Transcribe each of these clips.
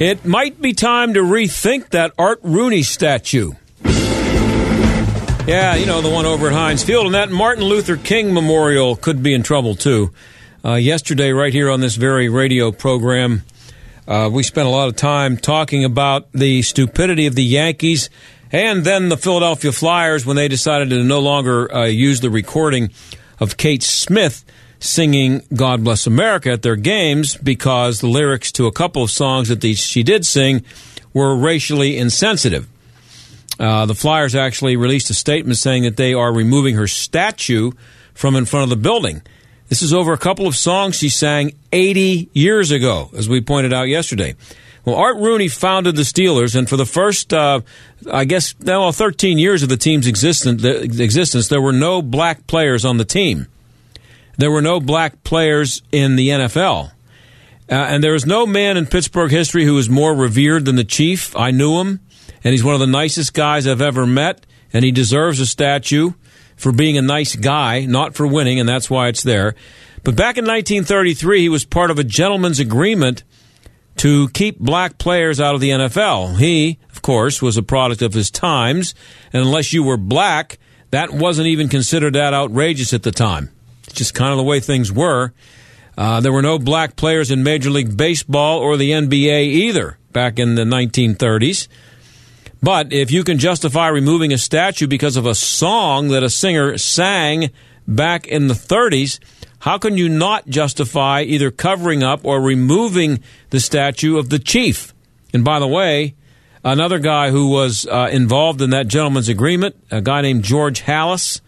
It might be time to rethink that Art Rooney statue. Yeah, you know, the one over at Heinz Field. And that Martin Luther King Memorial could be in trouble, too. Uh, yesterday, right here on this very radio program, uh, we spent a lot of time talking about the stupidity of the Yankees and then the Philadelphia Flyers when they decided to no longer uh, use the recording of Kate Smith singing God Bless America at their games because the lyrics to a couple of songs that the, she did sing were racially insensitive. Uh, the Flyers actually released a statement saying that they are removing her statue from in front of the building. This is over a couple of songs she sang 80 years ago, as we pointed out yesterday. Well, Art Rooney founded the Steelers, and for the first, uh, I guess, well, 13 years of the team's existence, there were no black players on the team there were no black players in the NFL. Uh, and there is no man in Pittsburgh history who is more revered than the Chief. I knew him, and he's one of the nicest guys I've ever met, and he deserves a statue for being a nice guy, not for winning, and that's why it's there. But back in 1933, he was part of a gentleman's agreement to keep black players out of the NFL. He, of course, was a product of his times, and unless you were black, that wasn't even considered that outrageous at the time. It's just kind of the way things were. Uh, there were no black players in Major League Baseball or the NBA either back in the 1930s. But if you can justify removing a statue because of a song that a singer sang back in the 30s, how can you not justify either covering up or removing the statue of the chief? And by the way, another guy who was uh, involved in that gentleman's agreement, a guy named George Halas,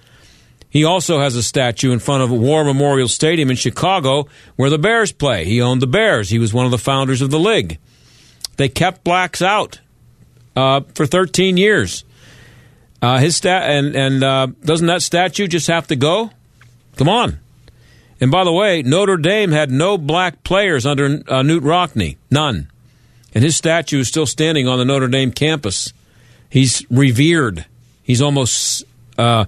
he also has a statue in front of War Memorial Stadium in Chicago where the Bears play. He owned the Bears. He was one of the founders of the league. They kept blacks out uh, for 13 years. Uh, his stat and and uh, doesn't that statue just have to go? Come on. And by the way, Notre Dame had no black players under uh, Knute Rockne, none. And his statue is still standing on the Notre Dame campus. He's revered. He's almost uh,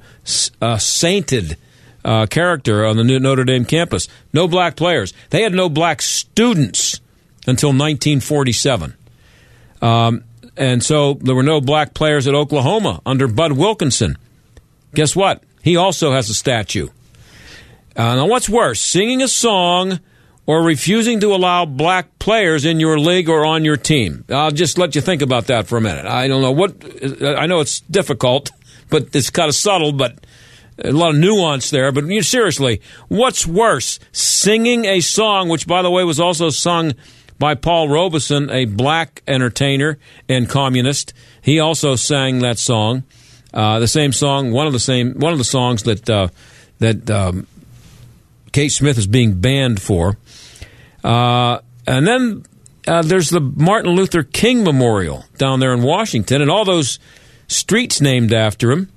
uh, sainted uh, character on the Notre Dame campus. No black players. They had no black students until 1947. Um, and so there were no black players at Oklahoma under Bud Wilkinson. Guess what? He also has a statue. Uh, now, what's worse, singing a song or refusing to allow black players in your league or on your team? I'll just let you think about that for a minute. I don't know what, I know it's difficult but it's kind of subtle, but a lot of nuance there. But you know, seriously, what's worse, singing a song, which by the way was also sung by Paul Robeson, a black entertainer and communist. He also sang that song, uh, the same song, one of the same, one of the songs that uh, that um, Kate Smith is being banned for. Uh, and then uh, there's the Martin Luther King Memorial down there in Washington, and all those streets named after him.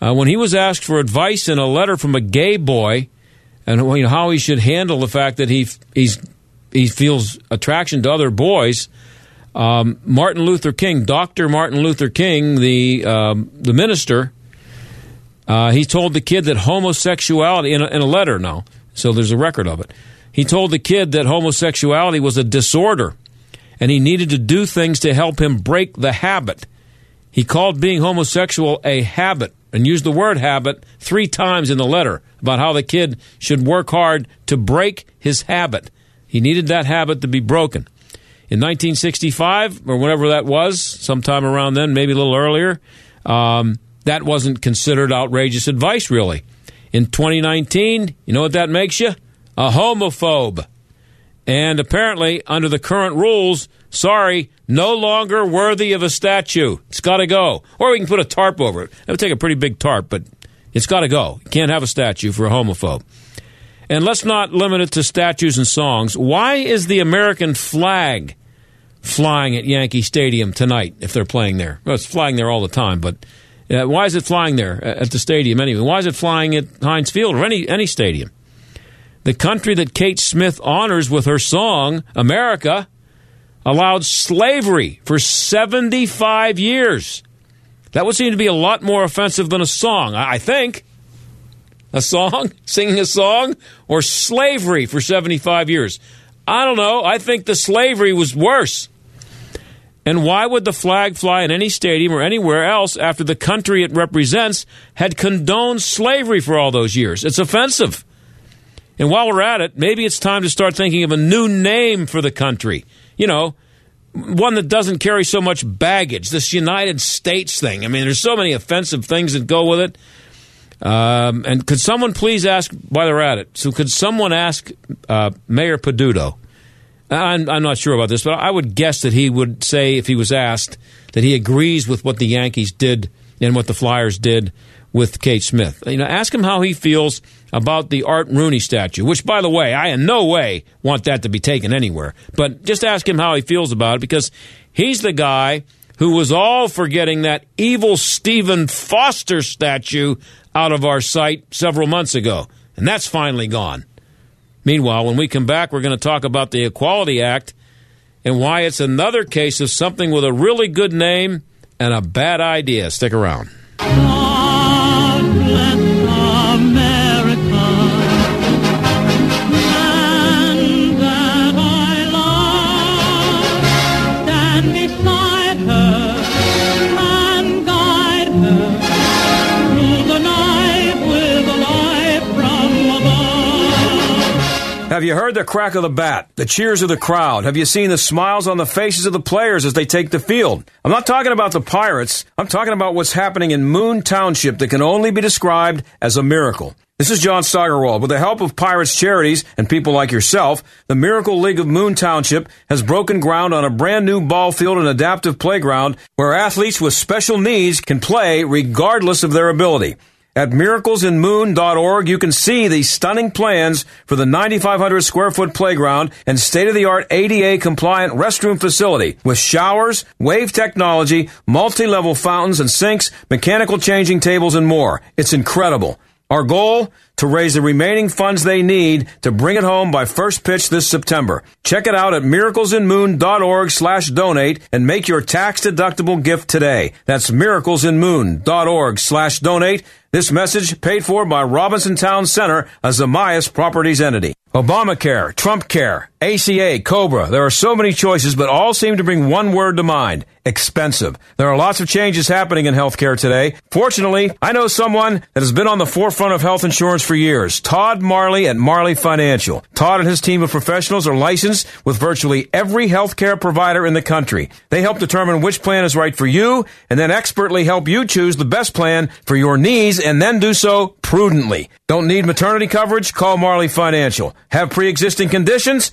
Uh, when he was asked for advice in a letter from a gay boy and you know, how he should handle the fact that he he feels attraction to other boys, um, Martin Luther King, Doctor Martin Luther King, the um, the minister, uh, he told the kid that homosexuality in a, in a letter now, so there's a record of it. He told the kid that homosexuality was a disorder, and he needed to do things to help him break the habit. He called being homosexual a habit and used the word habit three times in the letter about how the kid should work hard to break his habit. He needed that habit to be broken. In 1965, or whenever that was, sometime around then, maybe a little earlier, um, that wasn't considered outrageous advice, really. In 2019, you know what that makes you? A homophobe. And apparently, under the current rules, sorry, no longer worthy of a statue. It's got to go. Or we can put a tarp over it. It would take a pretty big tarp, but It's got to go. You can't have a statue for a homophobe. And let's not limit it to statues and songs. Why is the American flag flying at Yankee Stadium tonight if they're playing there? Well, it's flying there all the time, but uh, why is it flying there at the stadium anyway? Why is it flying at Heinz Field or any, any stadium? The country that Kate Smith honors with her song, America, allowed slavery for 75 years. That would seem to be a lot more offensive than a song, I think. A song? Singing a song? Or slavery for 75 years? I don't know. I think the slavery was worse. And why would the flag fly in any stadium or anywhere else after the country it represents had condoned slavery for all those years? It's offensive. And while we're at it, maybe it's time to start thinking of a new name for the country. You know, one that doesn't carry so much baggage. This United States thing. I mean, there's so many offensive things that go with it. Um, and could someone please ask, while they're at it, so could someone ask uh, Mayor Peduto? I'm, I'm not sure about this, but I would guess that he would say, if he was asked, that he agrees with what the Yankees did and what the Flyers did with Kate Smith. You know, ask him how he feels about the Art Rooney statue, which, by the way, I in no way want that to be taken anywhere. But just ask him how he feels about it because he's the guy who was all for getting that evil Stephen Foster statue out of our sight several months ago. And that's finally gone. Meanwhile, when we come back, we're going to talk about the Equality Act and why it's another case of something with a really good name and a bad idea. Stick around. Have you heard the crack of the bat, the cheers of the crowd? Have you seen the smiles on the faces of the players as they take the field? I'm not talking about the Pirates. I'm talking about what's happening in Moon Township that can only be described as a miracle. This is John Steigerwald. With the help of Pirates Charities and people like yourself, the Miracle League of Moon Township has broken ground on a brand new ball field and adaptive playground where athletes with special needs can play regardless of their ability. At miraclesinmoon.org, you can see the stunning plans for the 9,500 square foot playground and state of the art ADA compliant restroom facility with showers, wave technology, multi level fountains and sinks, mechanical changing tables, and more. It's incredible. Our goal? To raise the remaining funds they need to bring it home by first pitch this September. Check it out at miraclesinmoon.org slash donate and make your tax deductible gift today. That's miraclesinmoon.org slash donate. This message paid for by Robinson Town Center, a Zamias Properties entity. Obamacare, Trump Care, ACA, Cobra. There are so many choices, but all seem to bring one word to mind expensive. There are lots of changes happening in healthcare today. Fortunately, I know someone that has been on the forefront of health insurance for years. Todd Marley at Marley Financial. Todd and his team of professionals are licensed with virtually every healthcare provider in the country. They help determine which plan is right for you and then expertly help you choose the best plan for your needs and then do so prudently. Don't need maternity coverage? Call Marley Financial. Have pre-existing conditions?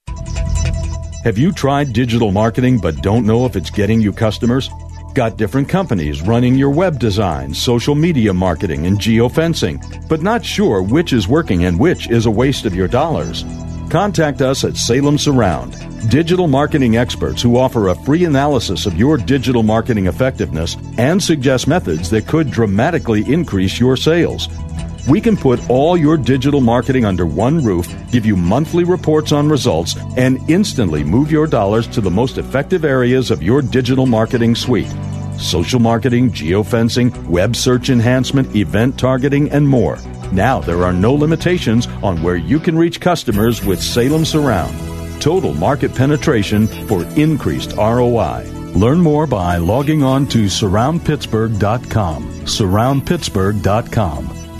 Have you tried digital marketing but don't know if it's getting you customers? Got different companies running your web design, social media marketing, and geofencing, but not sure which is working and which is a waste of your dollars? Contact us at Salem Surround, digital marketing experts who offer a free analysis of your digital marketing effectiveness and suggest methods that could dramatically increase your sales. We can put all your digital marketing under one roof, give you monthly reports on results, and instantly move your dollars to the most effective areas of your digital marketing suite social marketing, geofencing, web search enhancement, event targeting, and more. Now there are no limitations on where you can reach customers with Salem Surround. Total market penetration for increased ROI. Learn more by logging on to surroundpittsburgh.com. Surroundpittsburgh.com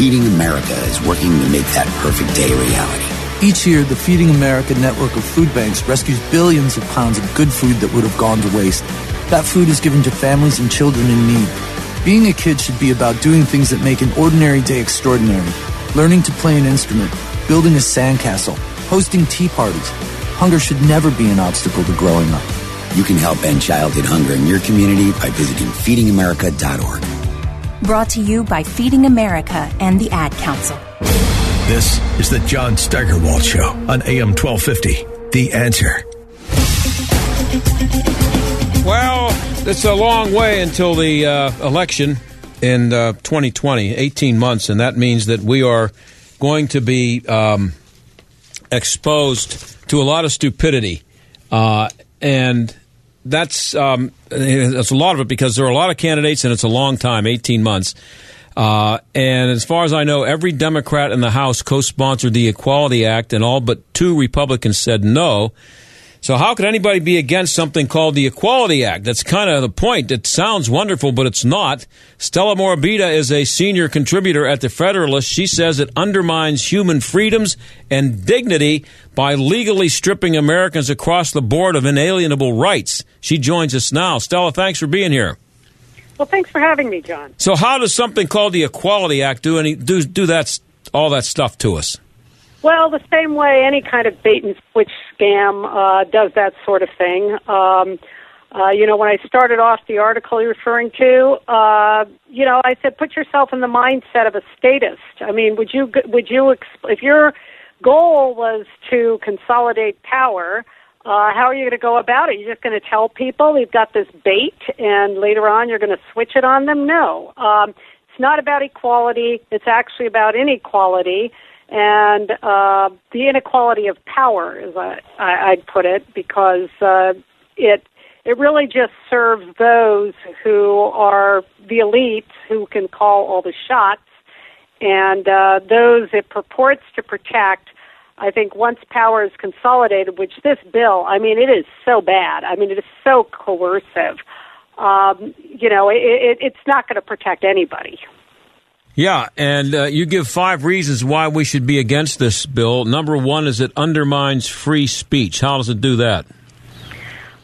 Feeding America is working to make that perfect day a reality. Each year, the Feeding America network of food banks rescues billions of pounds of good food that would have gone to waste. That food is given to families and children in need. Being a kid should be about doing things that make an ordinary day extraordinary. Learning to play an instrument, building a sandcastle, hosting tea parties. Hunger should never be an obstacle to growing up. You can help end childhood hunger in your community by visiting feedingamerica.org. Brought to you by Feeding America and the Ad Council. This is the John Steigerwald Show on AM 1250. The answer. Well, it's a long way until the uh, election in uh, 2020, 18 months, and that means that we are going to be um, exposed to a lot of stupidity. Uh, and that's um, a lot of it because there are a lot of candidates, and it's a long time, 18 months. Uh, and as far as I know, every Democrat in the House co-sponsored the Equality Act, and all but two Republicans said no. So how could anybody be against something called the Equality Act? That's kind of the point. It sounds wonderful, but it's not. Stella Morabito is a senior contributor at the Federalist. She says it undermines human freedoms and dignity by legally stripping Americans across the board of inalienable rights. She joins us now. Stella, thanks for being here. Well, thanks for having me, John. So how does something called the Equality Act do any do do that all that stuff to us? Well, the same way any kind of bait and switch scam uh, does that sort of thing. Um, uh, you know, when I started off the article you're referring to, uh, you know, I said put yourself in the mindset of a statist. I mean, would you would you if your goal was to consolidate power? Uh, how are you going to go about it? You're just going to tell people you've got this bait, and later on you're going to switch it on them? No, um, it's not about equality. It's actually about inequality and uh, the inequality of power, as I, I, I'd put it, because uh, it it really just serves those who are the elites who can call all the shots, and uh, those it purports to protect. I think once power is consolidated, which this bill, I mean, it is so bad. I mean, it is so coercive. Um, you know, it, it, it's not going to protect anybody. Yeah, and uh, you give five reasons why we should be against this bill. Number one is it undermines free speech. How does it do that?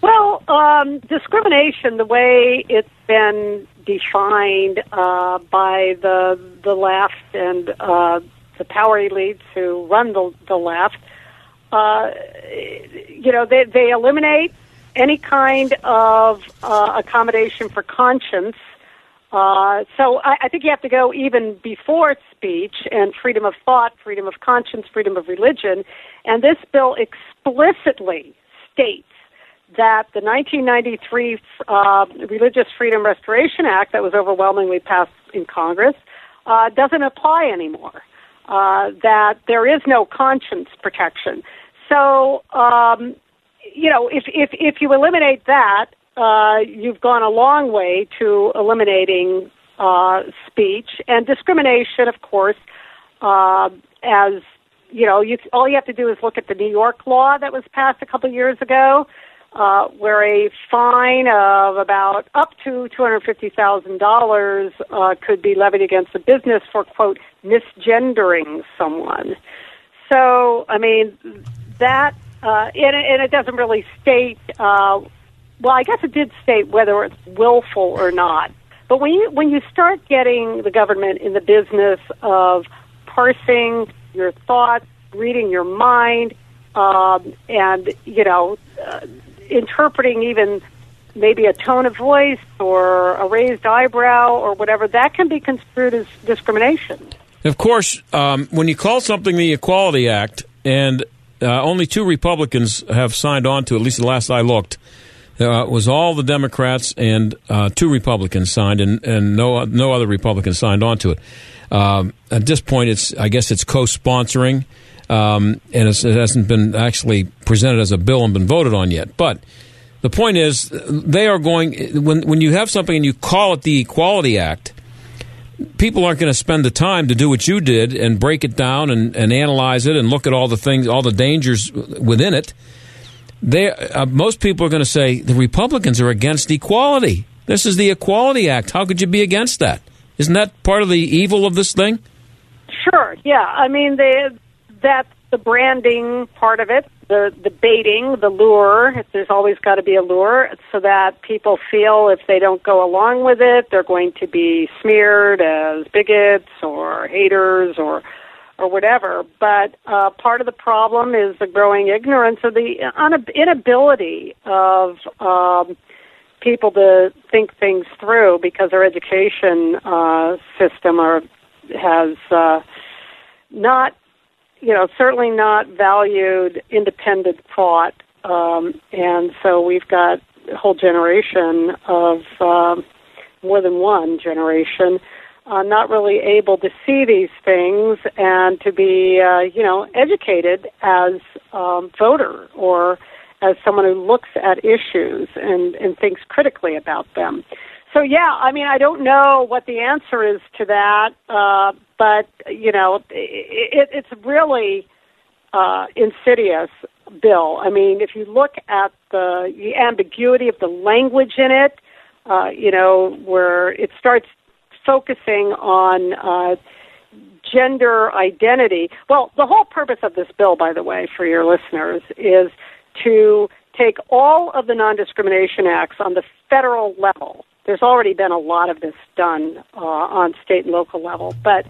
Well, um, discrimination, the way it's been defined uh, by the the left and uh, the power elites who run the, the left, uh, you know, they, they eliminate any kind of uh, accommodation for conscience uh, so I, I think you have to go even before speech and freedom of thought, freedom of conscience, freedom of religion. And this bill explicitly states that the 1993 uh, Religious Freedom Restoration Act that was overwhelmingly passed in Congress uh, doesn't apply anymore. Uh, that there is no conscience protection. So, um, you know, if, if, if you eliminate that, uh, you've gone a long way to eliminating uh, speech and discrimination. Of course, uh, as you know, you, all you have to do is look at the New York law that was passed a couple years ago, uh, where a fine of about up to $250,000 uh, could be levied against a business for quote misgendering someone. So, I mean, that uh, and, and it doesn't really state uh, well, I guess it did state whether it's willful or not. But when you when you start getting the government in the business of parsing your thoughts, reading your mind, um, and you know, uh, interpreting even maybe a tone of voice or a raised eyebrow or whatever, that can be construed as discrimination. Of course, um, when you call something the Equality Act, and uh, only two Republicans have signed on to, at least the last I looked, uh, was all the Democrats and uh, two Republicans signed, and, and no no other Republicans signed on to it. Um, at this point, it's I guess it's co-sponsoring. um, and it hasn't been actually presented as a bill and been voted on yet. But the point is, they are going when when you have something and you call it the Equality Act. People aren't going to spend the time to do what you did and break it down and, and analyze it and look at all the things, all the dangers within it. They, uh, most people are going to say the Republicans are against equality. This is the Equality Act. How could you be against that? Isn't that part of the evil of this thing? Sure. Yeah. I mean, they, that's the branding part of it, the the baiting, the lure. There's always got to be a lure, so that people feel if they don't go along with it, they're going to be smeared as bigots or haters or or whatever. But uh, part of the problem is the growing ignorance of the inability of um, people to think things through because our education uh, system are, has uh, not you know, certainly not valued independent thought. Um, and so we've got a whole generation of uh, more than one generation uh, not really able to see these things and to be, uh, you know, educated as um, voter or as someone who looks at issues and, and thinks critically about them. So yeah, I mean, I don't know what the answer is to that, uh, but you know, it, it's really uh, insidious bill. I mean, if you look at the, the ambiguity of the language in it, uh, you know, where it starts focusing on uh, gender identity. Well, the whole purpose of this bill, by the way, for your listeners, is to take all of the non discrimination acts on the federal level. There's already been a lot of this done uh, on state and local level, but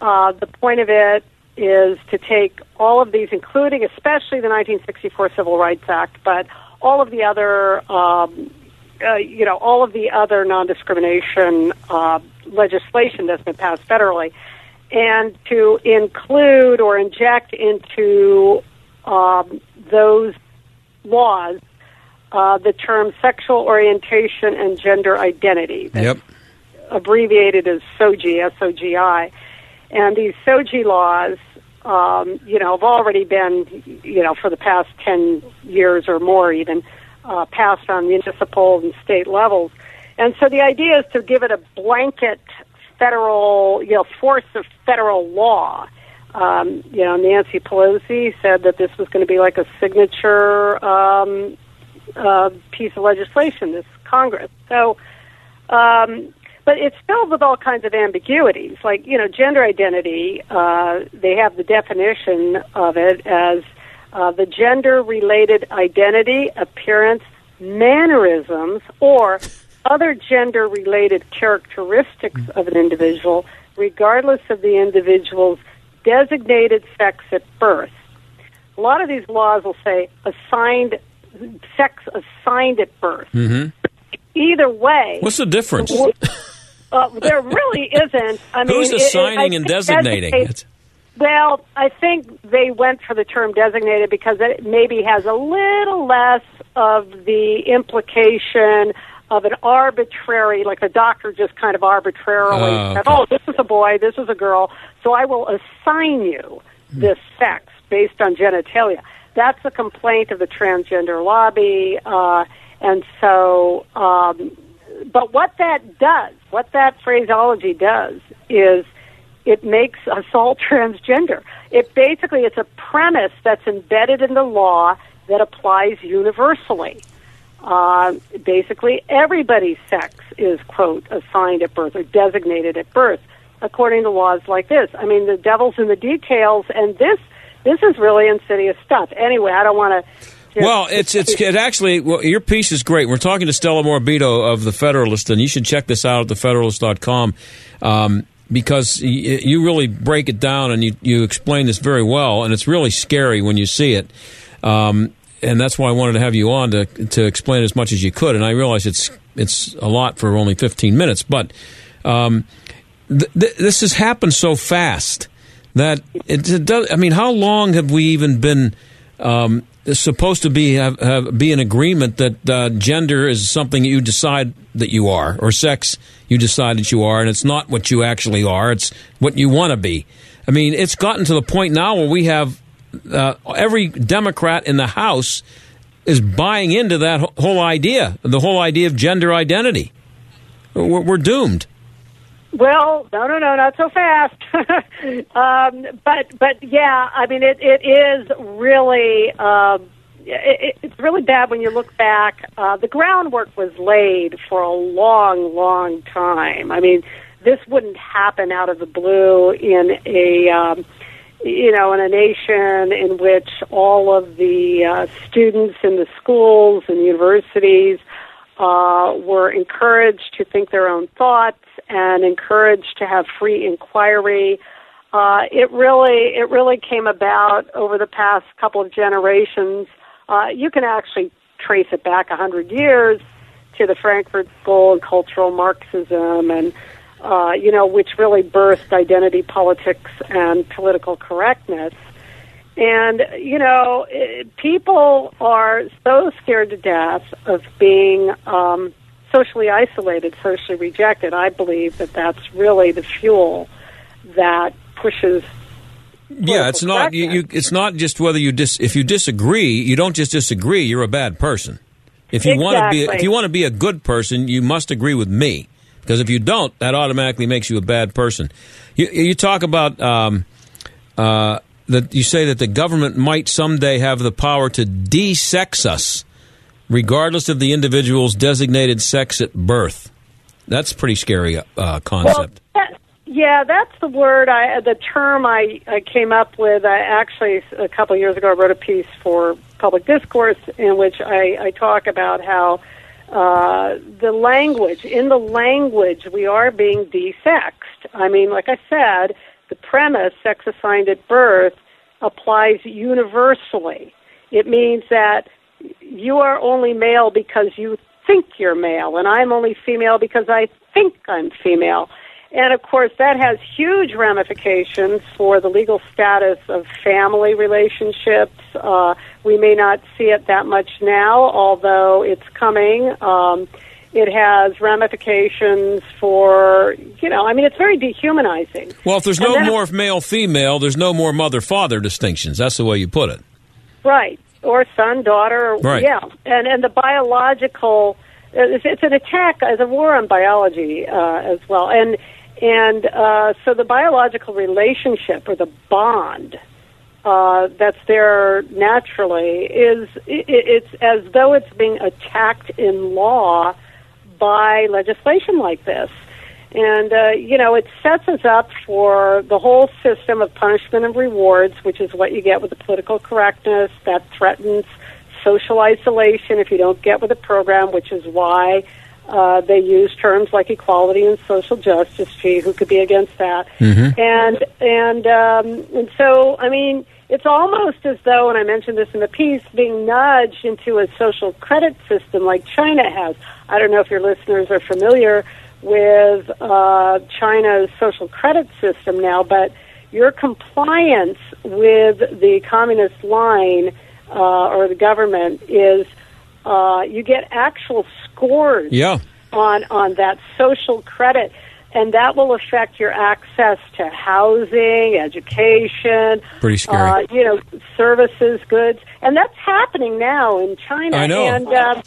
uh, the point of it is to take all of these, including especially the 1964 Civil Rights Act, but all of the other, um, uh, you know, all of the other non-discrimination uh, legislation that's been passed federally, and to include or inject into um, those laws uh, the term sexual orientation and gender identity. Yep. Abbreviated as SOGI, S-O-G-I. And these SOGI laws, um, you know, have already been, you know, for the past 10 years or more even, uh, passed on municipal and state levels. And so the idea is to give it a blanket federal, you know, force of federal law. Um, you know, Nancy Pelosi said that this was going to be like a signature um, uh, piece of legislation, this Congress. So, um, but it's filled with all kinds of ambiguities. Like, you know, gender identity, uh, they have the definition of it as uh, the gender related identity, appearance, mannerisms, or other gender related characteristics of an individual, regardless of the individual's designated sex at birth. A lot of these laws will say assigned sex assigned at birth. Mm-hmm. Either way, what's the difference? Uh, there really isn't. I mean, who's assigning it, and designating? It? Well, I think they went for the term designated because it maybe has a little less of the implication of an arbitrary, like the doctor just kind of arbitrarily uh, said, "Oh, this is a boy, this is a girl, so I will assign you this sex based on genitalia." that's a complaint of the transgender lobby, uh, and so. Um, but what that does, what that phraseology does, is it makes us all transgender. It basically it's a premise that's embedded in the law that applies universally. Uh, basically, everybody's sex is quote assigned at birth or designated at birth according to laws like this. I mean, the devil's in the details, and this this is really insidious stuff. Anyway, I don't want to. Well, it's it's it actually well, your piece is great. We're talking to Stella Morabito of the Federalist, and you should check this out at thefederalist.com um, because y- you really break it down and you you explain this very well, and it's really scary when you see it. Um, and that's why I wanted to have you on to to explain as much as you could. And I realize it's it's a lot for only 15 minutes, but um, th- th- this has happened so fast that it, it, does. I mean, how long have we even been um, supposed to be have, have, be in agreement that uh, gender is something you decide that you are, or sex you decide that you are, and it's not what you actually are; it's what you want to be. I mean, it's gotten to the point now where we have uh, every Democrat in the House is buying into that whole idea, the whole idea of gender identity. We're, we're doomed. Well, no, no, no, not so fast. um, but, but yeah, I mean, it, it is really, um, it, it's really bad when you look back. Uh, the groundwork was laid for a long, long time. I mean, this wouldn't happen out of the blue in a, um, you know, in a nation in which all of the uh, students in the schools and universities uh, were encouraged to think their own thoughts and encouraged to have free inquiry. Uh, it really, it really came about over the past couple of generations. Uh, you can actually trace it back a hundred years to the Frankfurt School and cultural Marxism, and uh, you know, which really birthed identity politics and political correctness. And, you know, it, people are so scared to death of being um, socially isolated, socially rejected. I believe that that's really the fuel that pushes. Yeah, it's not you, you, It's not just whether you dis, if you disagree. You don't just disagree. You're a bad person. If you exactly. want to be, if you want to be a good person, you must agree with me. Because if you don't, that automatically makes you a bad person. You, you talk about um, uh, that you say that the government might someday have the power to de-sex us, regardless of the individual's designated sex at birth. That's a pretty scary uh, concept. Well, that, yeah, that's the word I, the term I, I came up with. I actually a couple of years ago I wrote a piece for Public Discourse in which I, I talk about how uh, the language in the language we are being desexed. I mean, like I said, the premise sex assigned at birth applies universally. It means that you are only male because you think you're male, and I'm only female because I think I'm female. And of course, that has huge ramifications for the legal status of family relationships. Uh, we may not see it that much now, although it's coming. Um, it has ramifications for, you know, I mean, it's very dehumanizing. Well, if there's no more male female, there's no more mother father distinctions. That's the way you put it. Right. Or son, daughter. Right. Yeah. And, and the biological, it's, it's an attack, it's a war on biology uh, as well. And, and uh, so the biological relationship or the bond uh, that's there naturally is it, it's as though it's being attacked in law by legislation like this. And, uh, you know, it sets us up for the whole system of punishment and rewards, which is what you get with the political correctness that threatens social isolation if you don't get with the program, which is why uh, they use terms like equality and social justice. Gee, who could be against that? Mm-hmm. And and um, and so, I mean, it's almost as though, and I mentioned this in the piece, being nudged into a social credit system like China has. I don't know if your listeners are familiar with uh, China's social credit system now, but your compliance with the communist line uh, or the government is uh, you get actual scores yeah. on on that social credit, and that will affect your access to housing, education, pretty scary. Uh, you know, services, goods, and that's happening now in China. I know. And uh,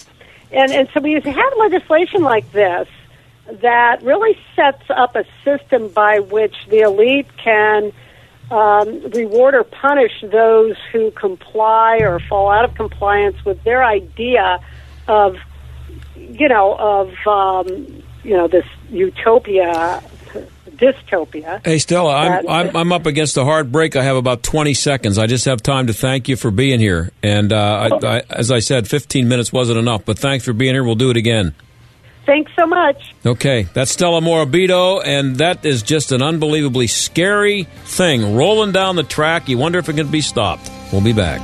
and and so we have legislation like this that really sets up a system by which the elite can um, reward or punish those who comply or fall out of compliance with their idea of, you know, of um, you know this utopia, dystopia. Hey Stella, I'm, I'm I'm up against a hard break. I have about 20 seconds. I just have time to thank you for being here. And uh, I, I, as I said, 15 minutes wasn't enough, but thanks for being here. We'll do it again. Thanks so much. Okay, that's Stella Morabito, and that is just an unbelievably scary thing rolling down the track. You wonder if it can be stopped. We'll be back.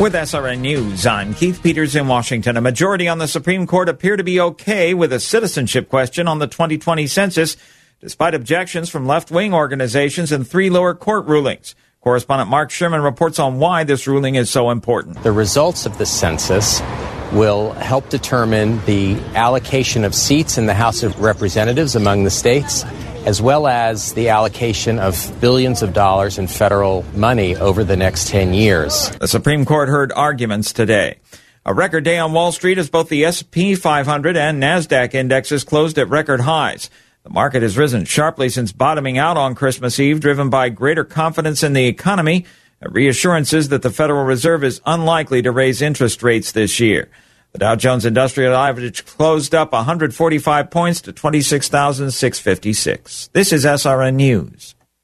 With SRN News, I'm Keith Peters in Washington. A majority on the Supreme Court appear to be okay with a citizenship question on the 2020 census, despite objections from left wing organizations and three lower court rulings. Correspondent Mark Sherman reports on why this ruling is so important. The results of the census will help determine the allocation of seats in the House of Representatives among the states as well as the allocation of billions of dollars in federal money over the next 10 years. The Supreme Court heard arguments today. A record day on Wall Street as both the S&P 500 and Nasdaq indexes closed at record highs. The market has risen sharply since bottoming out on Christmas Eve, driven by greater confidence in the economy and reassurances that the Federal Reserve is unlikely to raise interest rates this year. The Dow Jones Industrial Average closed up 145 points to 26,656. This is SRN News.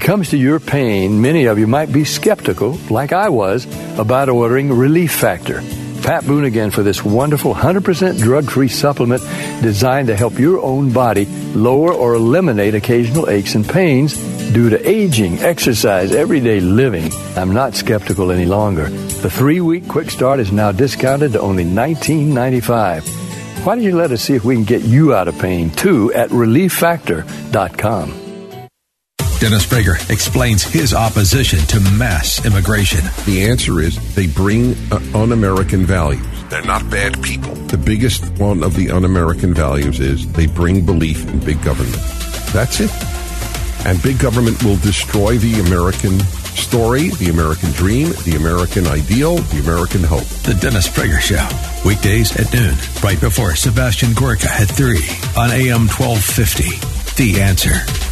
comes to your pain, many of you might be skeptical, like I was, about ordering Relief Factor. Pat Boone again for this wonderful 100% drug free supplement designed to help your own body lower or eliminate occasional aches and pains due to aging, exercise, everyday living. I'm not skeptical any longer. The three week quick start is now discounted to only $19.95. Why don't you let us see if we can get you out of pain too at relieffactor.com. Dennis Prager explains his opposition to mass immigration. The answer is they bring uh, un American values. They're not bad people. The biggest one of the un American values is they bring belief in big government. That's it. And big government will destroy the American story, the American dream, the American ideal, the American hope. The Dennis Prager Show. Weekdays at noon, right before Sebastian Gorka at 3 on AM 1250. The answer.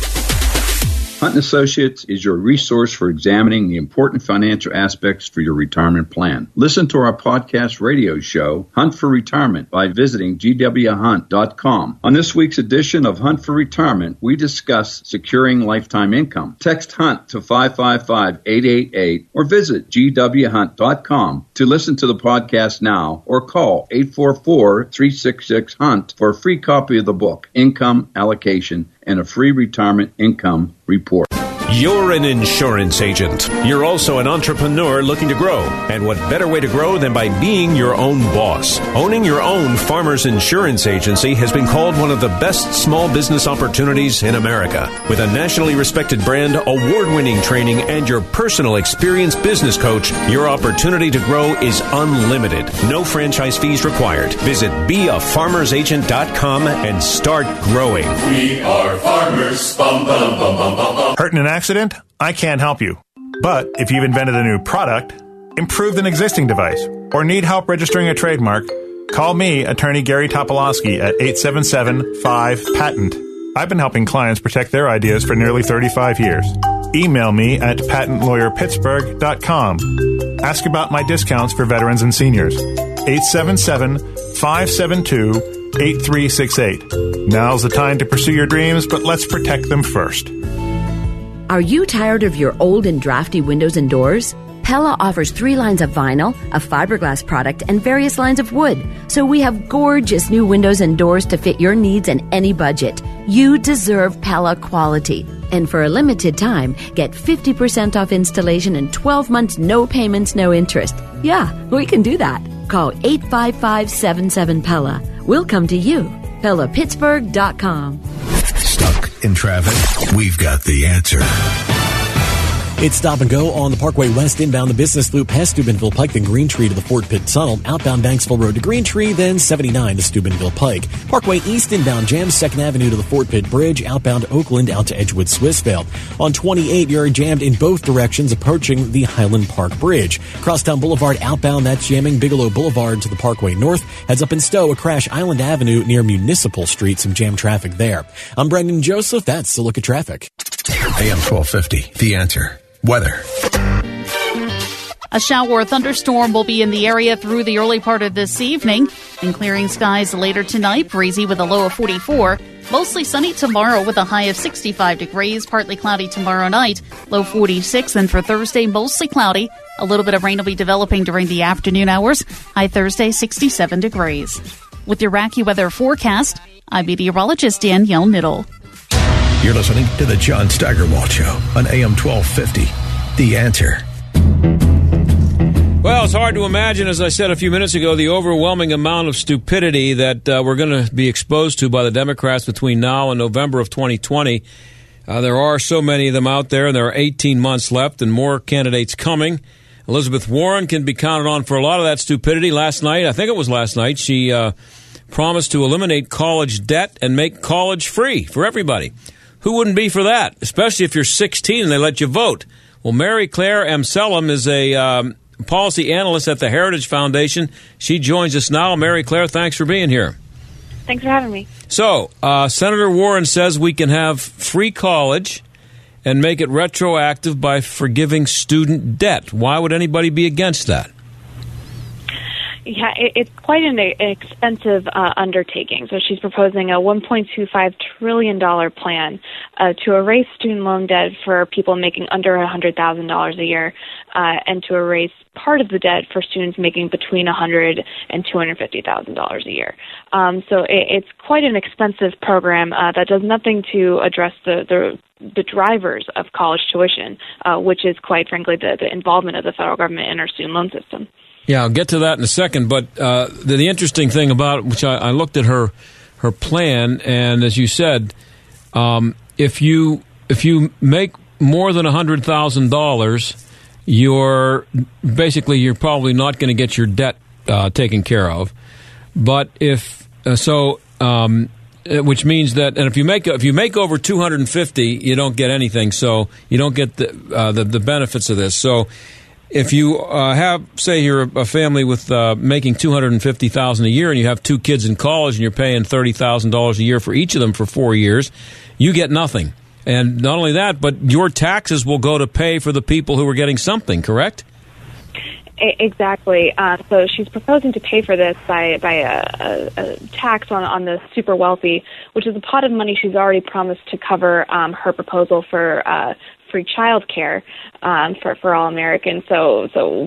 Hunt & Associates is your resource for examining the important financial aspects for your retirement plan. Listen to our podcast radio show, Hunt for Retirement, by visiting gwhunt.com. On this week's edition of Hunt for Retirement, we discuss securing lifetime income. Text HUNT to 555-888 or visit gwhunt.com to listen to the podcast now or call 844-366-HUNT for a free copy of the book, Income Allocation and a free retirement income report. You're an insurance agent. You're also an entrepreneur looking to grow. And what better way to grow than by being your own boss? Owning your own farmer's insurance agency has been called one of the best small business opportunities in America. With a nationally respected brand, award winning training, and your personal experienced business coach, your opportunity to grow is unlimited. No franchise fees required. Visit beafarmersagent.com and start growing. We are farmers. Bum, bum, bum, bum, bum, bum. Hurt in an accident? I can't help you. But if you've invented a new product, improved an existing device, or need help registering a trademark, call me, attorney Gary Topolowski, at 877-5-PATENT. I've been helping clients protect their ideas for nearly 35 years. Email me at patentlawyerpittsburgh.com. Ask about my discounts for veterans and seniors. 877-572-8368. Now's the time to pursue your dreams, but let's protect them first. Are you tired of your old and drafty windows and doors? Pella offers three lines of vinyl, a fiberglass product, and various lines of wood. So we have gorgeous new windows and doors to fit your needs and any budget. You deserve Pella quality. And for a limited time, get 50% off installation and 12 months no payments, no interest. Yeah, we can do that. Call 855 77 Pella. We'll come to you. PellaPittsburgh.com. Stuck in traffic? We've got the answer. It's stop and go on the Parkway West inbound the business loop past Steubenville Pike, then Green Tree to the Fort Pitt Tunnel, outbound Banksville Road to Green Tree, then 79 to Steubenville Pike. Parkway East inbound jams 2nd Avenue to the Fort Pitt Bridge, outbound Oakland out to Edgewood Swissvale. On 28, you're jammed in both directions approaching the Highland Park Bridge. Crosstown Boulevard outbound, that's jamming Bigelow Boulevard to the Parkway North. Heads up in Stowe, a crash Island Avenue near Municipal Street, some jam traffic there. I'm Brendan Joseph, that's a look at traffic. AM 1250, The Answer. Weather. A shower or thunderstorm will be in the area through the early part of this evening. And clearing skies later tonight, breezy with a low of 44. Mostly sunny tomorrow with a high of 65 degrees, partly cloudy tomorrow night, low 46. And for Thursday, mostly cloudy. A little bit of rain will be developing during the afternoon hours, high Thursday, 67 degrees. With your weather forecast, I'm meteorologist Danielle Niddle. You're listening to The John Steigerwald Show on AM 1250. The answer. Well, it's hard to imagine, as I said a few minutes ago, the overwhelming amount of stupidity that uh, we're going to be exposed to by the Democrats between now and November of 2020. Uh, there are so many of them out there, and there are 18 months left and more candidates coming. Elizabeth Warren can be counted on for a lot of that stupidity. Last night, I think it was last night, she uh, promised to eliminate college debt and make college free for everybody. Who wouldn't be for that, especially if you're 16 and they let you vote? Well, Mary Clare M. Amselem is a um, policy analyst at the Heritage Foundation. She joins us now. Mary Clare, thanks for being here. Thanks for having me. So, uh, Senator Warren says we can have free college and make it retroactive by forgiving student debt. Why would anybody be against that? Yeah, it, it's quite an expensive uh, undertaking. So she's proposing a $1.25 trillion plan uh, to erase student loan debt for people making under $100,000 a year uh, and to erase part of the debt for students making between $100 and $250,000 a year. Um, so it, it's quite an expensive program uh, that does nothing to address the, the the drivers of college tuition, uh, which is quite frankly the, the involvement of the federal government in our student loan system. Yeah, I'll get to that in a second. But uh, the, the, interesting thing about which I, I, looked at her her plan, and as you said, um, if you if you make more than hundred thousand dollars, you're basically you're probably not going to get your debt uh, taken care of. But if uh, so, um, uh, which means that, and if you make if you make over two hundred and fifty, you don't get anything. So you don't get the uh, the, the benefits of this. So if you uh, have, say, you're a family with uh, making two hundred and fifty thousand a year, and you have two kids in college, and you're paying thirty thousand dollars a year for each of them for four years, you get nothing. And not only that, but your taxes will go to pay for the people who are getting something. Correct? Exactly. Uh, so she's proposing to pay for this by by a, a, a tax on on the super wealthy, which is a pot of money she's already promised to cover um, her proposal for uh, free child care um, for for all Americans. So so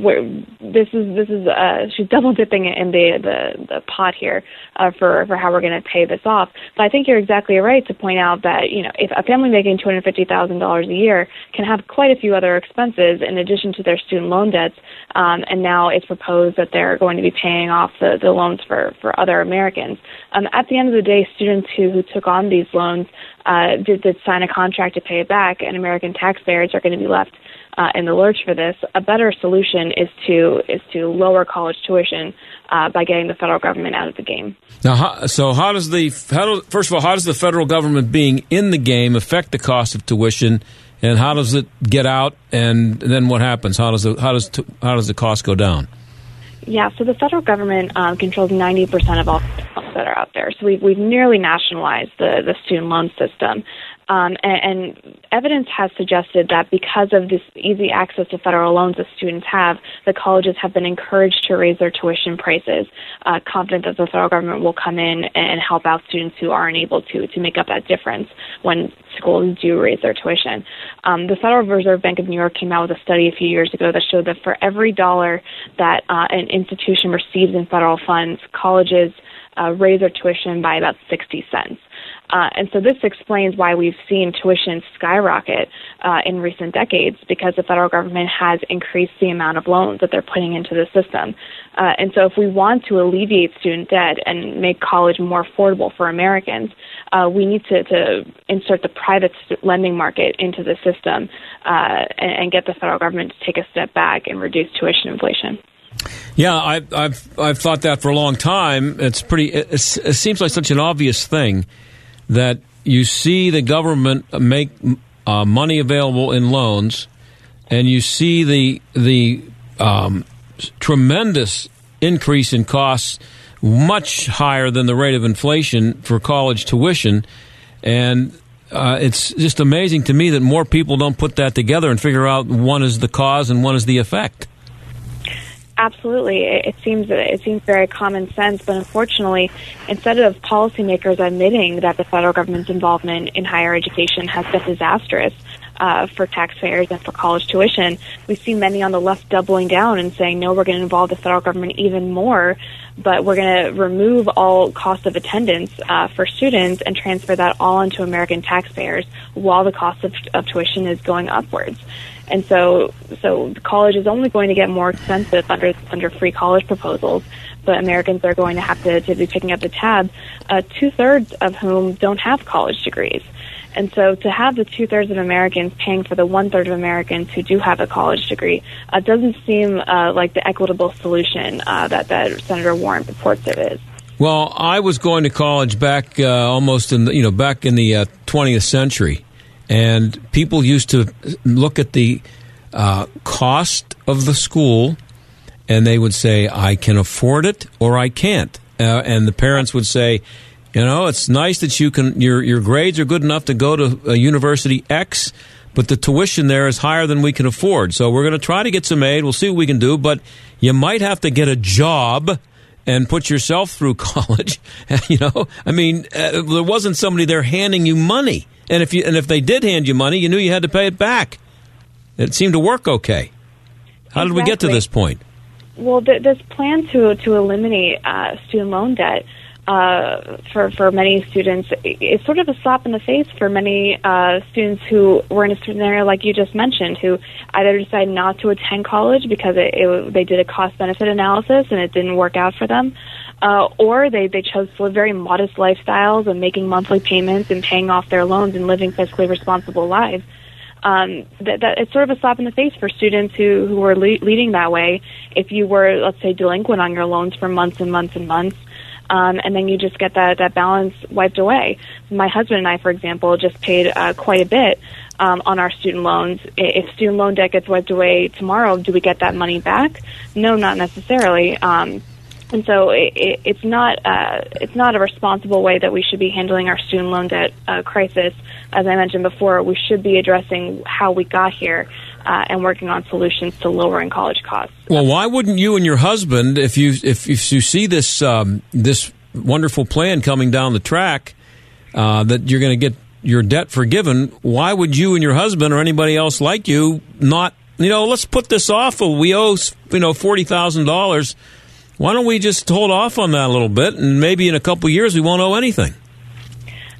this is this is uh, she's double dipping in the the, the pot here uh, for for how we're going to pay this off. But I think you're exactly right to point out that you know if a family making two hundred fifty thousand dollars a year can have quite a few other expenses in addition to their student loan debts, um, and now it's proposed that they're going to be paying off the the loans for for other Americans. Um, at the end of the day, students who who took on these loans uh, did, did sign a contract to pay it back, and American taxpayers are going to be left uh, in the lurch for this. A better solution is to is to lower college tuition uh, by getting the federal government out of the game. Now, how, so how does the how do, first of all, how does the federal government being in the game affect the cost of tuition, and how does it get out, and then what happens? How does the, how does how does the cost go down? Yeah, so the federal government um, controls 90% of all loans that are out there. So we've, we've nearly nationalized the, the student loan system. Um, and, and, evidence has suggested that because of this easy access to federal loans that students have, the colleges have been encouraged to raise their tuition prices, uh, confident that the federal government will come in and help out students who aren't able to to make up that difference when schools do raise their tuition. Um, the Federal Reserve Bank of New York came out with a study a few years ago that showed that for every dollar that uh, an institution receives in federal funds, colleges uh, raise their tuition by about 60 cents. Uh, and so this explains why we've seen tuition skyrocket uh, in recent decades because the federal government has increased the amount of loans that they're putting into the system. Uh, and so if we want to alleviate student debt and make college more affordable for Americans, uh, we need to, to, insert the private lending market into the system uh, and, and get the federal government to take a step back and reduce tuition inflation. Yeah, I, have I've thought that for a long time. It's pretty. It, it, seems like such an obvious thing that you see the government make uh, money available in loans, and you see the the um, tremendous increase in costs, much higher than the rate of inflation for college tuition, and uh, it's just amazing to me that more people don't put that together and figure out one is the cause and one is the effect. Absolutely, it, seems it seems very common sense, but unfortunately, instead of policymakers admitting that the federal government's involvement in higher education has been disastrous, uh, for taxpayers and for college tuition. We see many on the left doubling down and saying, no, we're going to involve the federal government even more, but we're going to remove all cost of attendance uh, for students and transfer that all into American taxpayers while the cost of, of tuition is going upwards. And so, so college is only going to get more expensive under under free college proposals. But Americans are going to have to, to be picking up the tab. Uh, two thirds of whom don't have college degrees. And so to have the two thirds of Americans paying for the one third of Americans who do have a college degree uh, doesn't seem uh, like the equitable solution uh, that, that Senator Warren purports it is. Well, I was going to college back uh, almost in the, you know back in the uh, 20th century, and people used to look at the uh, cost of the school, and they would say, "I can afford it or I can't," and the parents would say you know, it's nice that you can your your grades are good enough to go to a university X, but the tuition there is higher than we can afford. So we're going to try to get some aid. We'll see what we can do, but you might have to get a job and put yourself through college. you know, I mean, uh, there wasn't somebody there handing you money, and if you and if they did hand you money, you knew you had to pay it back. It seemed to work okay. How did we get to this point? Well, th- this plan to to eliminate uh, student loan debt uh, for for many students, it's sort of a slap in the face for many uh, students who were in a scenario like you just mentioned, who either decided not to attend college because it, it, they did a cost benefit analysis and it didn't work out for them, uh, or they they chose to live very modest lifestyles and making monthly payments and paying off their loans and living fiscally responsible lives. Um, that, that it's sort of a slap in the face for students who who were le- leading that way. If you were, let's say, delinquent on your loans for months and months and months um, and then you just get that that balance wiped away. My husband and I, for example, just paid uh, quite a bit um, on our student loans. If student loan debt gets wiped away tomorrow, do we get that money back? No, not necessarily. Um, and so it, it, it's not uh, it's not a responsible way that we should be handling our student loan debt uh, crisis. As I mentioned before, we should be addressing how we got here uh, and working on solutions to lowering college costs. Well, why wouldn't you and your husband, if you if, if you see this um, this wonderful plan coming down the track, uh, that you're going to get your debt forgiven, why would you and your husband or anybody else like you not? You know, let's put this off. We owe you know forty thousand dollars. Why don't we just hold off on that a little bit, and maybe in a couple years we won't owe anything?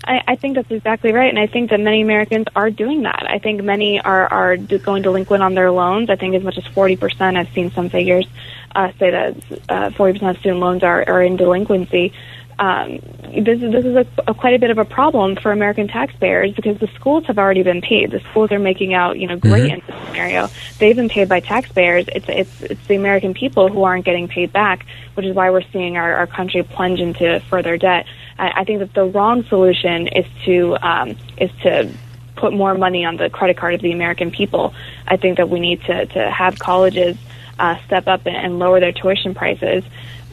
I, I think that's exactly right, and I think that many Americans are doing that. I think many are are going delinquent on their loans. I think as much as forty percent. I've seen some figures uh, say that uh, forty uh, percent of student loans are are in delinquency. Um, this is this is a, a, quite a bit of a problem for American taxpayers because the schools have already been paid. The schools are making out you know great mm-hmm. in this scenario. They've been paid by taxpayers. It's it's it's the American people who aren't getting paid back, which is why we're seeing our, our country plunge into further debt. I, I think that the wrong solution is to um, is to put more money on the credit card of the American people. I think that we need to to have colleges uh, step up and, and lower their tuition prices.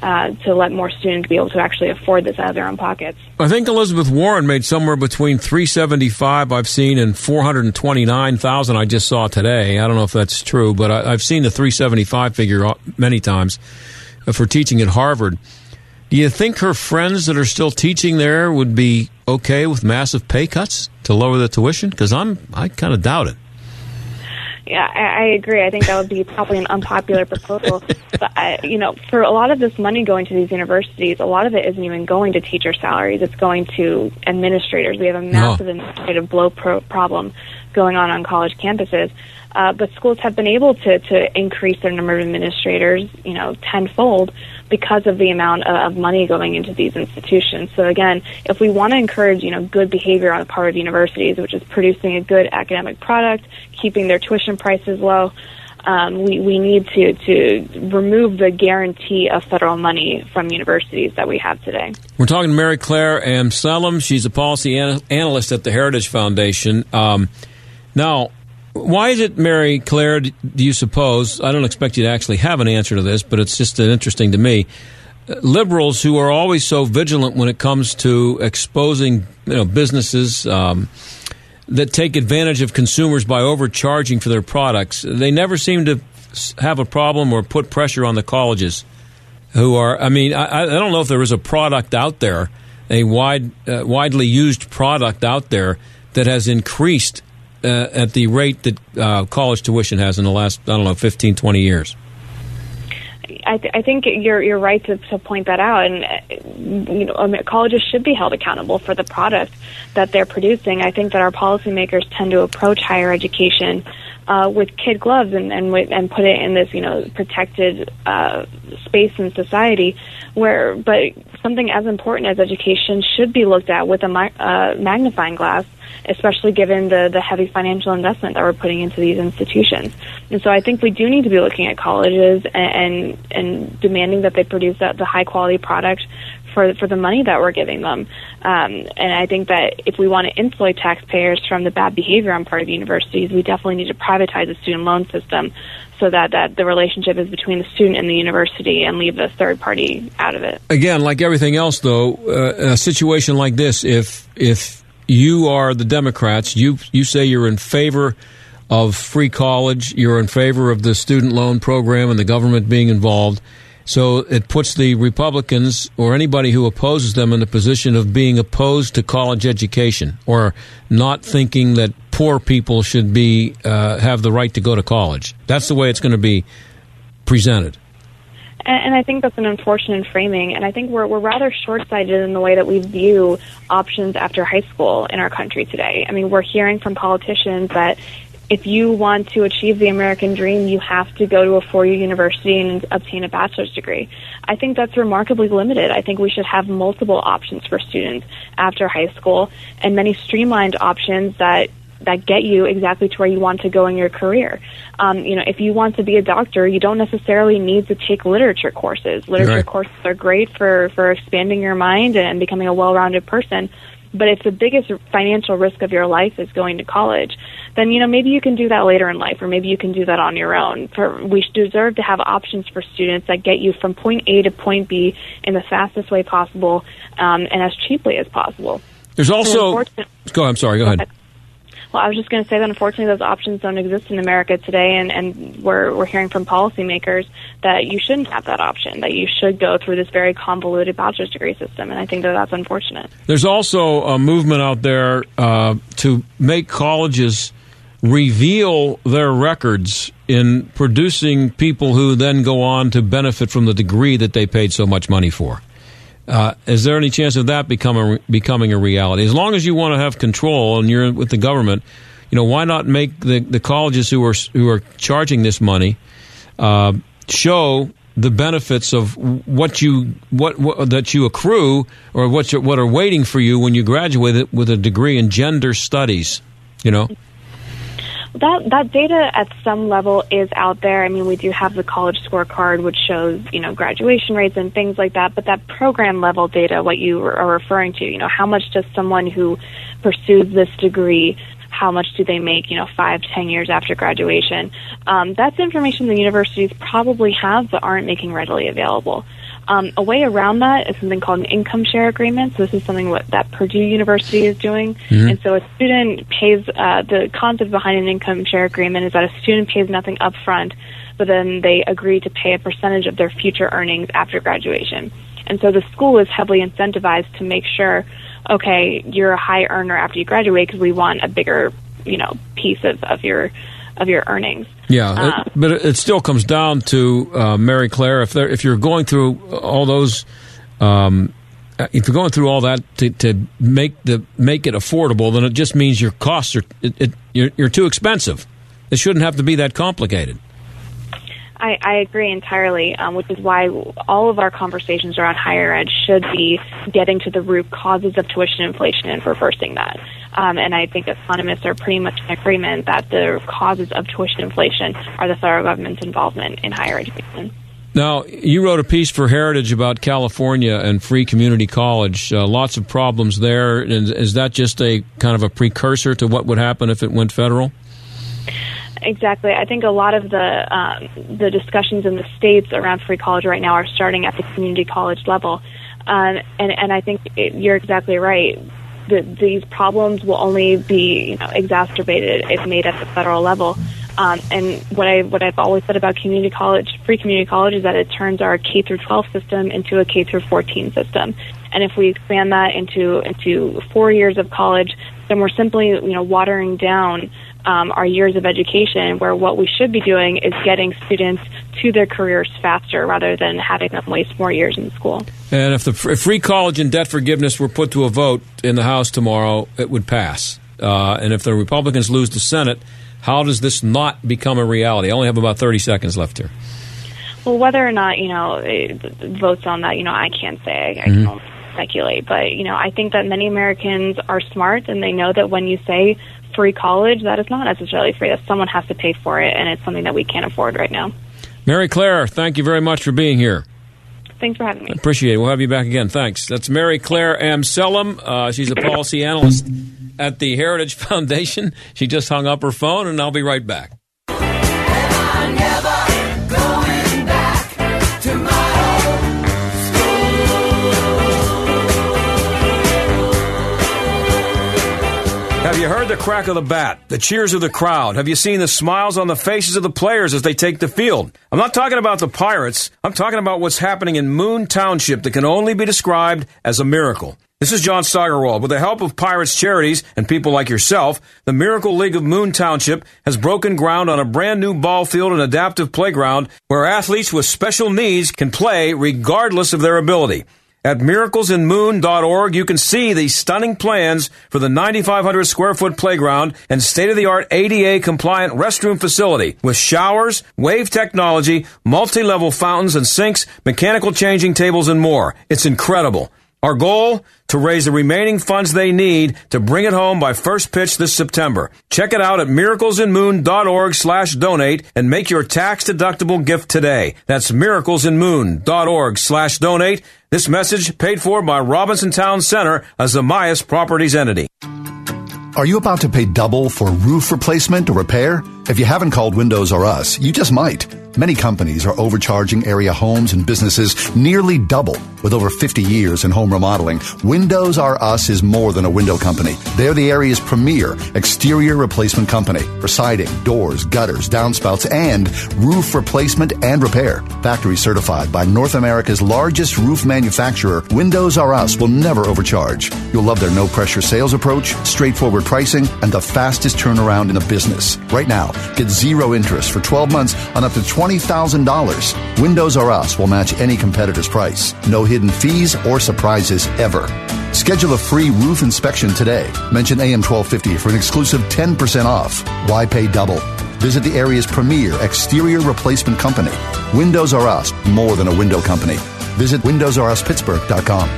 Uh, to let more students be able to actually afford this out of their own pockets. I think Elizabeth Warren made somewhere between 375 I've seen and 429,000 I just saw today. I don't know if that's true, but I, have seen the 375 figure many times for teaching at Harvard. Do you think her friends that are still teaching there would be okay with massive pay cuts to lower the tuition? Because I'm, I kind of doubt it. Yeah, I, I agree. I think that would be probably an unpopular proposal. but I, you know, for a lot of this money going to these universities, a lot of it isn't even going to teacher salaries. It's going to administrators. We have a massive no. administrative blow pro- problem going on on college campuses. Uh, but schools have been able to to increase their number of administrators, you know, tenfold because of the amount of money going into these institutions. So again, if we want to encourage, you know, good behavior on the part of universities, which is producing a good academic product, keeping their tuition prices low, um, we, we need to, to remove the guarantee of federal money from universities that we have today. We're talking to Mary Clare Amselem. She's a policy an- analyst at the Heritage Foundation. Um, now, why is it, Mary Clare, do you suppose? I don't expect you to actually have an answer to this, but it's just interesting to me. Liberals who are always so vigilant when it comes to exposing you know, businesses um, that take advantage of consumers by overcharging for their products, they never seem to have a problem or put pressure on the colleges who are, I mean, I, I don't know if there is a product out there, a wide, uh, widely used product out there that has increased uh, at the rate that uh, college tuition has in the last, I don't know, 15, 20 years. I, th- I think you're you're right to, to point that out, and uh, you know I mean, colleges should be held accountable for the product that they're producing. I think that our policymakers tend to approach higher education uh, with kid gloves and and, and put it in this you know protected uh, space in society, where but something as important as education should be looked at with a uh, magnifying glass especially given the, the heavy financial investment that we're putting into these institutions. And so I think we do need to be looking at colleges and and, and demanding that they produce that, the high quality product for for the money that we're giving them. Um, and I think that if we want to insulate taxpayers from the bad behavior on part of universities, we definitely need to privatize the student loan system so that, that the relationship is between the student and the university and leave the third party out of it. Again, like everything else, though, uh, a situation like this, if if you are the Democrats. You you say you're in favor of free college. You're in favor of the student loan program and the government being involved. So it puts the Republicans or anybody who opposes them in the position of being opposed to college education or not thinking that poor people should be uh, have the right to go to college. That's the way it's going to be presented. And, I think that's an unfortunate framing. And I think we're, we're rather short sighted in the way that we view options after high school in our country today. I mean, we're hearing from politicians that if you want to achieve the American dream, you have to go to a four year university and obtain a bachelor's degree. I think that's remarkably limited. I think we should have multiple options for students after high school and many streamlined options that that get you exactly to where you want to go in your career. Um, you know, if you want to be a doctor, you don't necessarily need to take literature courses. Literature right. courses are great for for expanding your mind and becoming a well-rounded person. But if the biggest financial risk of your life is going to college, then you know maybe you can do that later in life, or maybe you can do that on your own. For we deserve to have options for students that get you from point A to point B in the fastest way possible um, and as cheaply as possible. There's also. Go. I'm sorry. Go, go ahead. ahead. Well, I was just going to say that unfortunately those options don't exist in America today, and, and we're, we're hearing from policymakers that you shouldn't have that option, that you should go through this very convoluted bachelor's degree system, and I think that that's unfortunate. There's also a movement out there uh, to make colleges reveal their records in producing people who then go on to benefit from the degree that they paid so much money for. Uh, is there any chance of that becoming becoming a reality? As long as you want to have control and you're with the government, you know, why not make the, the colleges who are who are charging this money uh, show the benefits of what you what, what that you accrue or what what are waiting for you when you graduate with a degree in gender studies, you know? That that data at some level is out there. I mean, we do have the college scorecard, which shows you know graduation rates and things like that. But that program level data, what you are referring to, you know, how much does someone who pursues this degree how much do they make, you know, five, ten years after graduation. Um, that's information the universities probably have but aren't making readily available. Um, a way around that is something called an income share agreement. So this is something what, that Purdue University is doing. Mm-hmm. And so a student pays, uh, the concept behind an income share agreement is that a student pays nothing up front, but then they agree to pay a percentage of their future earnings after graduation. And so the school is heavily incentivized to make sure, okay, you're a high earner after you graduate because we want a bigger, you know, piece of, of your of your earnings. Yeah, uh, it, but it still comes down to uh, Mary Clare. If if you're going through all those, um, if you're going through all that to, to, make the make it affordable, then it just means your costs are it, it, you're, you're too expensive. It shouldn't have to be that complicated. I, I agree entirely, um, which is why all of our conversations around higher ed should be getting to the root causes of tuition inflation and reversing that. Um, and I think economists are pretty much in agreement that the causes of tuition inflation are the federal government's involvement in higher education. Now, you wrote a piece for Heritage about California and free community college. Uh, lots of problems there. And is that just a kind of a precursor to what would happen if it went federal? Exactly. I think a lot of the um, the discussions in the states around free college right now are starting at the community college level, um, and and I think it, you're exactly right. The, these problems will only be you know, exacerbated if made at the federal level. Um, and what I what I've always said about community college, free community college, is that it turns our K through 12 system into a K through 14 system. And if we expand that into into four years of college, then we're simply you know watering down um, our years of education, where what we should be doing is getting students to their careers faster rather than having them waste more years in school. And if the if free college and debt forgiveness were put to a vote in the House tomorrow, it would pass. Uh, and if the Republicans lose the Senate, how does this not become a reality? I only have about 30 seconds left here. Well, whether or not, you know, votes on that, you know, I can't say. I, Mhm. I don't speculate. But, you know, I think that many Americans are smart and they know that when you say free college, that is not necessarily free. That someone has to pay for it, and it's something that we can't afford right now. Mary Clare, thank you very much for being here. Thanks for having me. Appreciate it. We'll have you back again. Thanks. That's Mary Clare Amselem. Uh, she's a policy analyst at the Heritage Foundation. She just hung up her phone, and I'll be right back. Heard the crack of the bat, the cheers of the crowd? Have you seen the smiles on the faces of the players as they take the field? I'm not talking about the Pirates. I'm talking about what's happening in Moon Township that can only be described as a miracle. This is John Steigerwald. With the help of Pirates Charities and people like yourself, the Miracle League of Moon Township has broken ground on a brand new ball field and adaptive playground where athletes with special needs can play regardless of their ability. At miraclesinmoon.org, you can see the stunning plans for the 9,500 square foot playground and state of the art ADA compliant restroom facility with showers, wave technology, multi level fountains and sinks, mechanical changing tables, and more. It's incredible. Our goal? To raise the remaining funds they need to bring it home by first pitch this September. Check it out at miraclesinmoon.org slash donate and make your tax deductible gift today. That's miraclesinmoon.org slash donate. This message paid for by Robinson Town Center, a Zamias Properties entity. Are you about to pay double for roof replacement or repair? If you haven't called Windows R Us, you just might. Many companies are overcharging area homes and businesses nearly double. With over 50 years in home remodeling, Windows R Us is more than a window company. They're the area's premier exterior replacement company for siding, doors, gutters, downspouts, and roof replacement and repair. Factory certified by North America's largest roof manufacturer, Windows R Us will never overcharge. You'll love their no pressure sales approach, straightforward pricing, and the fastest turnaround in the business. Right now, get zero interest for 12 months on up to $20,000. Windows R Us will match any competitor's price. No hidden fees or surprises ever. Schedule a free roof inspection today. Mention AM 1250 for an exclusive 10% off. Why pay double? Visit the area's premier exterior replacement company. Windows R Us, more than a window company. Visit WindowsRUsPittsburgh.com.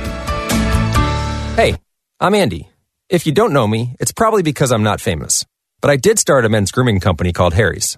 Hey, I'm Andy. If you don't know me, it's probably because I'm not famous. But I did start a men's grooming company called Harry's.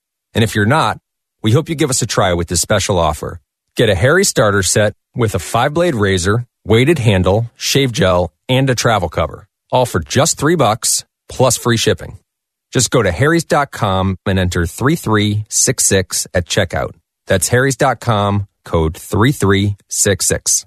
And if you're not, we hope you give us a try with this special offer. Get a Harry starter set with a five blade razor, weighted handle, shave gel, and a travel cover. All for just three bucks plus free shipping. Just go to harrys.com and enter 3366 at checkout. That's harrys.com, code 3366.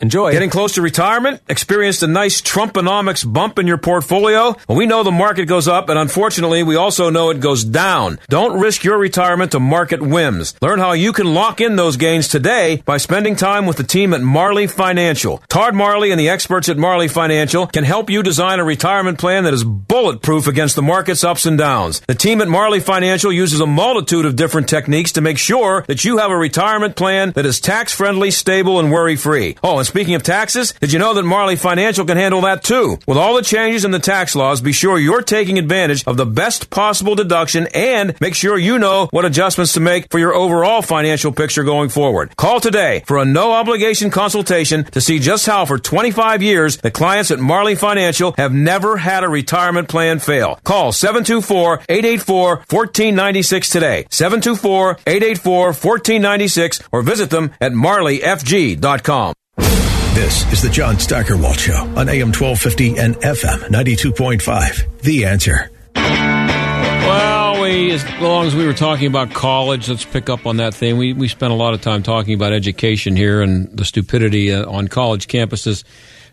Enjoy. Getting close to retirement? Experienced a nice Trumponomics bump in your portfolio? Well, we know the market goes up, and unfortunately, we also know it goes down. Don't risk your retirement to market whims. Learn how you can lock in those gains today by spending time with the team at Marley Financial. Todd Marley and the experts at Marley Financial can help you design a retirement plan that is bulletproof against the market's ups and downs. The team at Marley Financial uses a multitude of different techniques to make sure that you have a retirement plan that is tax friendly, stable, and worry free. Oh, and speaking of taxes, did you know that Marley Financial can handle that too? With all the changes in the tax laws, be sure you're taking advantage of the best possible deduction and make sure you know what adjustments to make for your overall financial picture going forward. Call today for a no obligation consultation to see just how for 25 years the clients at Marley Financial have never had a retirement plan fail. Call 724-884-1496 today. 724-884-1496 or visit them at marleyfg.com. This is the John Steigerwald Show on AM 1250 and FM 92.5. The answer. Well, we, as long as we were talking about college, let's pick up on that thing. We, we spent a lot of time talking about education here and the stupidity uh, on college campuses.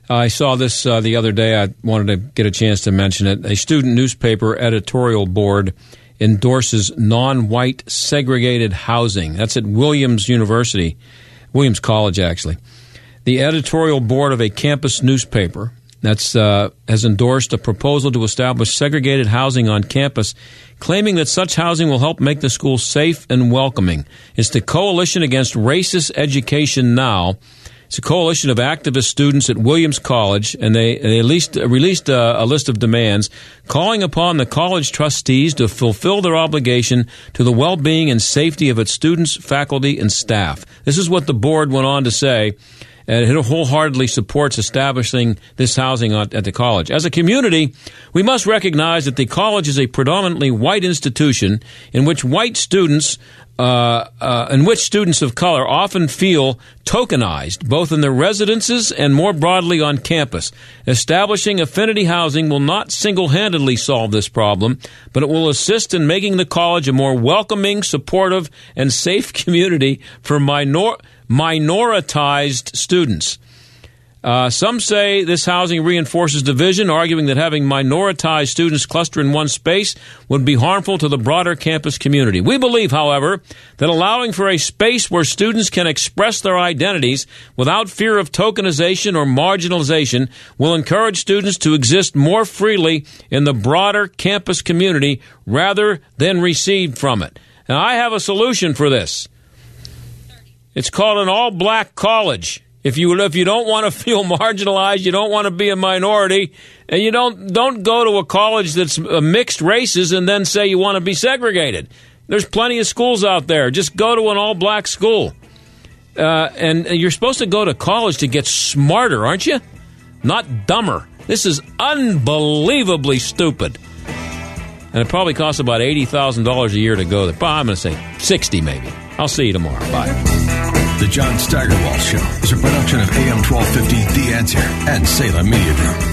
I saw this uh, the other day. I wanted to get a chance to mention it. A student newspaper editorial board endorses non white segregated housing. That's at Williams University, Williams College, actually. The editorial board of a campus newspaper that's uh, has endorsed a proposal to establish segregated housing on campus, claiming that such housing will help make the school safe and welcoming. It's the Coalition Against Racist Education Now. It's a coalition of activist students at Williams College, and they, they least, released a, a list of demands calling upon the college trustees to fulfill their obligation to the well being and safety of its students, faculty, and staff. This is what the board went on to say and it wholeheartedly supports establishing this housing at the college. As a community, we must recognize that the college is a predominantly white institution in which white students uh, uh, in which students of color often feel tokenized, both in their residences and more broadly on campus. Establishing affinity housing will not single handedly solve this problem, but it will assist in making the college a more welcoming, supportive, and safe community for minor- minoritized students. Uh, some say this housing reinforces division, arguing that having minoritized students cluster in one space would be harmful to the broader campus community. We believe, however, that allowing for a space where students can express their identities without fear of tokenization or marginalization will encourage students to exist more freely in the broader campus community rather than recede from it. Now, I have a solution for this. It's called an all black college. If you if you don't want to feel marginalized, you don't want to be a minority, and you don't don't go to a college that's mixed races and then say you want to be segregated. There's plenty of schools out there. Just go to an all black school, uh, and you're supposed to go to college to get smarter, aren't you? Not dumber. This is unbelievably stupid, and it probably costs about eighty thousand dollars a year to go there. I'm going to say sixty, maybe. I'll see you tomorrow. Bye. The John Steigerwald Show is a production of AM 1250 The Answer and Salem Media Group.